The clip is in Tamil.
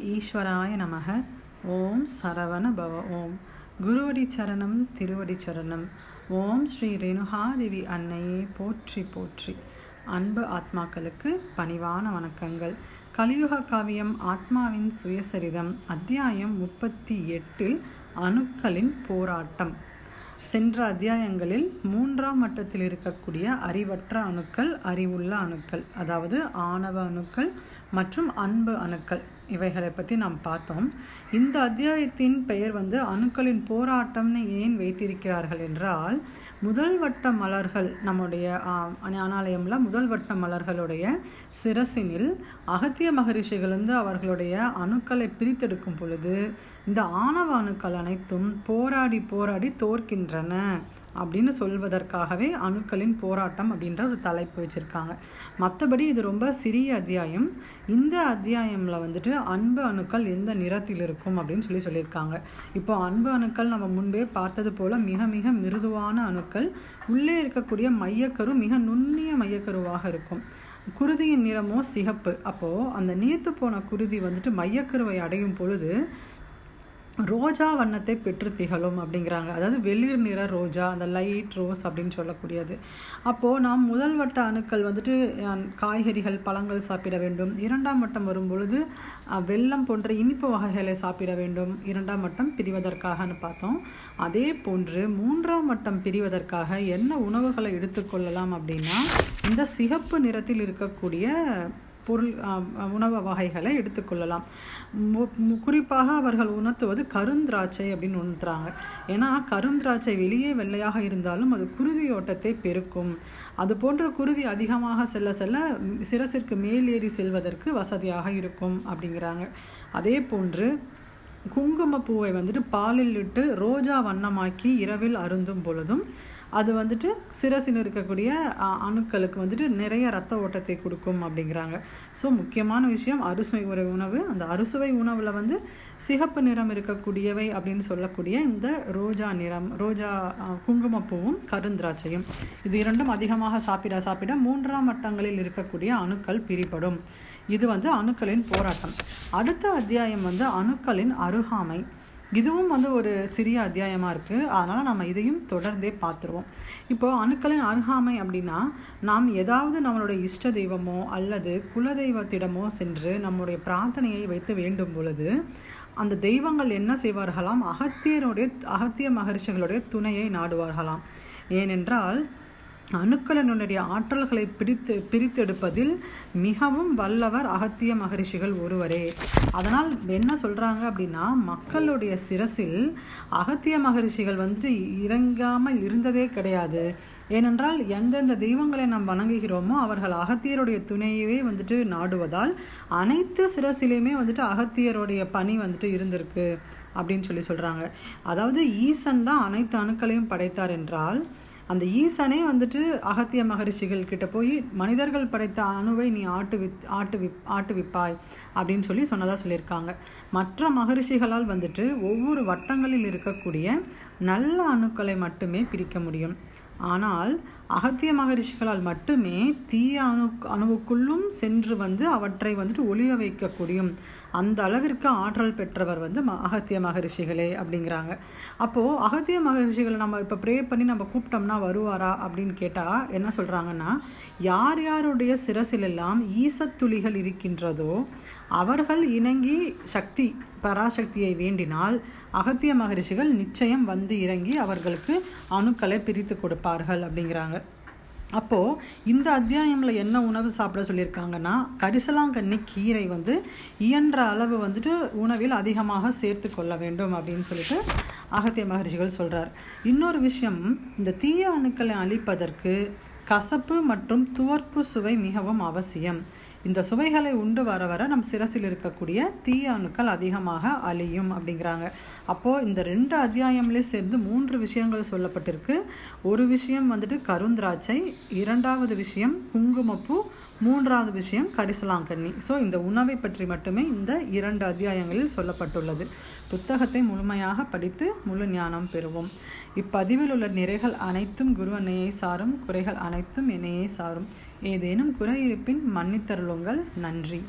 ஈஸ்வராய நமக. ஓம் சரவண பவ ஓம். குருவடி சரணம் திருவடி சரணம். ஓம் ஸ்ரீ ரேணுகாதேவி அன்னையே போற்றி போற்றி. அன்பு ஆத்மாக்களுக்கு பணிவான வணக்கங்கள். கலியுக காவியம் ஆத்மாவின் சுயசரிதம் அத்தியாயம் முப்பத்தி எட்டில் அணுக்களின் போராட்டம். சென்ற அத்தியாயங்களில் மூன்றாம் மட்டத்தில் இருக்கக்கூடிய அறிவற்ற அணுக்கள் அறிவுள்ள அணுக்கள் அதாவது ஆணவ அணுக்கள் மற்றும் அன்பு அணுக்கள். இவைகளை பற்றி நாம் பார்த்தோம். இந்த அத்தியாயத்தின் பெயர் வந்து அணுக்களின் போராட்டம்னு ஏன் வைத்திருக்கிறார்கள் என்றால் முதல் வட்ட மலர்கள் நம்முடைய அனாலயமில் முதல் வட்ட மலர்களுடைய சிரசினில் அகத்திய மகரிஷிகள் வந்து அவர்களுடைய அணுக்களை பிரித்தெடுக்கும் பொழுது இந்த ஆணவ அணுக்கள் அனைத்தும் போராடி போராடி தோற்கின்றன. அப்படின்னு சொல்வதற்காகவே அணுக்களின் போராட்டம் அப்படின்ற ஒரு தலைப்பு வச்சுருக்காங்க. மற்றபடி இது ரொம்ப சிறிய அத்தியாயம். இந்த அத்தியாயமில் வந்துட்டு அன்பு அணுக்கள் எந்த நிறத்தில் இருக்கும் அப்படின்னு சொல்லி சொல்லியிருக்காங்க. இப்போ அன்பு அணுக்கள் நம்ம முன்பே பார்த்தது போல் மிக மிக மிருதுவான அணுக்கள். உள்ளே இருக்கக்கூடிய மையக்கரு மிக நுண்ணிய மையக்கருவாக இருக்கும். குருதியின் நிறமோ சிகப்பு. அப்போது அந்த நீர்த்து போன குருதி வந்துட்டு மையக்கருவை அடையும் பொழுது ரோஜா வண்ணத்தை பெற்று திகழும் அப்படிங்கிறாங்க. அதாவது வெளிர் நிற ரோஜா அந்த லைட் ரோஸ் அப்படின்னு சொல்லக்கூடியது. அப்போது நாம் முதல் வட்ட அணுக்கள் வந்துட்டு காய்கறிகள் பழங்கள் சாப்பிட வேண்டும். இரண்டாம் வட்டம் வரும்பொழுது வெள்ளம் போன்ற இனிப்பு வகைகளை சாப்பிட வேண்டும். இரண்டாம் வட்டம் பிரிவதற்காகன்னு பார்த்தோம். அதே போன்று மூன்றாம் வட்டம் பிரிவதற்காக என்ன உணவுகளை எடுத்துக்கொள்ளலாம் அப்படின்னா இந்த சிகப்பு நிறத்தில் இருக்கக்கூடிய பொருள் உணவு வகைகளை எடுத்துக்கொள்ளலாம் குறிப்பாக அவர்கள் உணர்த்துவது கருந்திராட்சை அப்படின்னு உணர்த்துறாங்க. ஏன்னா கருந்திராட்சை வெளியே வெள்ளையாக இருந்தாலும் அது குருதி ஓட்டத்தை பெருக்கும். அது போன்ற குருதி அதிகமாக செல்ல செல்ல சிரசிற்கு மேலேறி ஏறி செல்வதற்கு வசதியாக இருக்கும் அப்படிங்கிறாங்க. அதே போன்று குங்குமப்பூவை வந்துட்டு பாலில் இட்டு ரோஜா வண்ணமாக்கி இரவில் அருந்தும் பொழுதும் அது வந்துட்டு சிரசின் இருக்கக்கூடிய அணுக்களுக்கு வந்துட்டு நிறைய ரத்த ஓட்டத்தை கொடுக்கும் அப்படிங்கிறாங்க. ஸோ முக்கியமான விஷயம் அறுசுவை உரை உணவு. அந்த அறுசுவை உணவில் வந்து சிகப்பு நிறம் இருக்கக்கூடியவை அப்படின்னு சொல்லக்கூடிய இந்த ரோஜா நிறம் ரோஜா குங்குமப்பூவும் கருந்திராட்சையும் இது இரண்டும் அதிகமாக சாப்பிட சாப்பிட மூன்றாம் மட்டங்களில் இருக்கக்கூடிய அணுக்கள் பிரிபடும். இது வந்து அணுக்களின் போராட்டம். அடுத்த அத்தியாயம் வந்து அணுக்களின் அருகாமை. இதுவும் வந்து ஒரு சிறிய அத்தியாயமாக இருக்குது அதனால் நம்ம இதையும் தொடர்ந்தே பார்த்துருவோம். இப்போது அணுக்களின் அருகாமை அப்படின்னா நாம் ஏதாவது நம்மளுடைய இஷ்ட தெய்வமோ அல்லது குலதெய்வத்திடமோ சென்று நம்முடைய பிரார்த்தனையை வைத்து வேண்டும் பொழுது அந்த தெய்வங்கள் என்ன செய்வார்களாம்? அகத்தியனுடைய அகத்திய மகரிஷிகளுடைய துணையை நாடுவார்களாம். ஏனென்றால் அணுக்களினுடைய ஆற்றல்களை பிரித்து பிரித்தெடுப்பதில் மிகவும் வல்லவர் அகத்திய மகரிஷிகள் ஒருவரே. அதனால் என்ன சொல்கிறாங்க அப்படின்னா மக்களுடைய சிரசில் அகத்திய மகரிஷிகள் வந்துட்டு இறங்காமல் இருந்ததே கிடையாது. ஏனென்றால் எந்தெந்த தெய்வங்களை நாம் வணங்குகிறோமோ அவர்கள் அகத்தியருடைய துணையவே வந்துட்டு நாடுவதால் அனைத்து சிரசிலையுமே வந்துட்டு அகத்தியருடைய பணி வந்துட்டு இருந்திருக்கு அப்படின்னு சொல்லி சொல்கிறாங்க அதாவது ஈசன் தான் அனைத்து அணுக்களையும் படைத்தார் என்றால் அந்த ஈசனே வந்துட்டு அகத்திய மகரிஷிகள் கிட்ட போய் மனிதர்கள் படைத்த அணுவை நீ ஆட்டு வித் ஆட்டு வி ஆட்டு விப்பாய் அப்படின்னு சொல்லி சொன்னதாக சொல்லியிருக்காங்க. மற்ற மகரிஷிகளால் வந்துட்டு ஒவ்வொரு வட்டங்களில் இருக்கக்கூடிய நல்ல அணுக்களை மட்டுமே பிரிக்க முடியும். ஆனால் அகத்திய மகரிஷிகளால் மட்டுமே தீய அணு அணுவுக்குள்ளும் சென்று வந்து அவற்றை வந்துட்டு ஒளிர வைக்கக்கூடியும் அந்த அளவிற்கு ஆற்றல் பெற்றவர் வந்து ம அகத்திய மகரிஷிகளே அப்படிங்கிறாங்க. அப்போது அகத்திய மகரிஷிகளை நம்ம இப்போ ப்ரே பண்ணி நம்ம கூப்பிட்டோம்னா வருவாரா அப்படின்னு கேட்டால் என்ன சொல்கிறாங்கன்னா யார் யாருடைய சிரசிலெல்லாம் ஈசத்துளிகள் இருக்கின்றதோ அவர்கள் இணங்கி சக்தி பராசக்தியை வேண்டினால் அகத்திய மகரிஷிகள் நிச்சயம் வந்து இறங்கி அவர்களுக்கு அணுக்களை பிரித்து கொடுப்பார்கள் அப்படிங்கிறாங்க. அப்போது இந்த அத்தியாயமில் என்ன உணவு சாப்பிட சொல்லியிருக்காங்கன்னா கரிசலாங்கண்ணி கீரை வந்து இயன்ற அளவு வந்துட்டு உணவில் அதிகமாக சேர்த்து கொள்ள வேண்டும் அப்படின்னு சொல்லிட்டு அகத்திய மகரிஷிகள் சொல்கிறார் இன்னொரு விஷயம் இந்த தீய அணுக்களை அழிப்பதற்கு கசப்பு மற்றும் துவர்ப்பு சுவை மிகவும் அவசியம். இந்த சுவைகளை உண்டு வர வர நம் சிரசில் இருக்கக்கூடிய தீய அணுக்கள் அதிகமாக அழியும் அப்படிங்கிறாங்க. அப்போது இந்த ரெண்டு அத்தியாயம்லேயே சேர்ந்து மூன்று விஷயங்கள் சொல்லப்பட்டிருக்கு. ஒரு விஷயம் வந்துட்டு கருந்திராட்சை இரண்டாவது விஷயம் குங்குமப்பூ மூன்றாவது விஷயம் கரிசலாங்கண்ணி. ஸோ இந்த உணவை பற்றி மட்டுமே இந்த இரண்டு அத்தியாயங்களில் சொல்லப்பட்டுள்ளது. புத்தகத்தை முழுமையாக படித்து முழு ஞானம் பெறுவோம். இப்பதிவில் உள்ள நிறைகள் அனைத்தும் குரு அன்னையை சாரும் குறைகள் அனைத்தும் என்னையே சாரும். ஏதேனும் குறை இருப்பின் மன்னித்தருளுங்கள். நன்றி.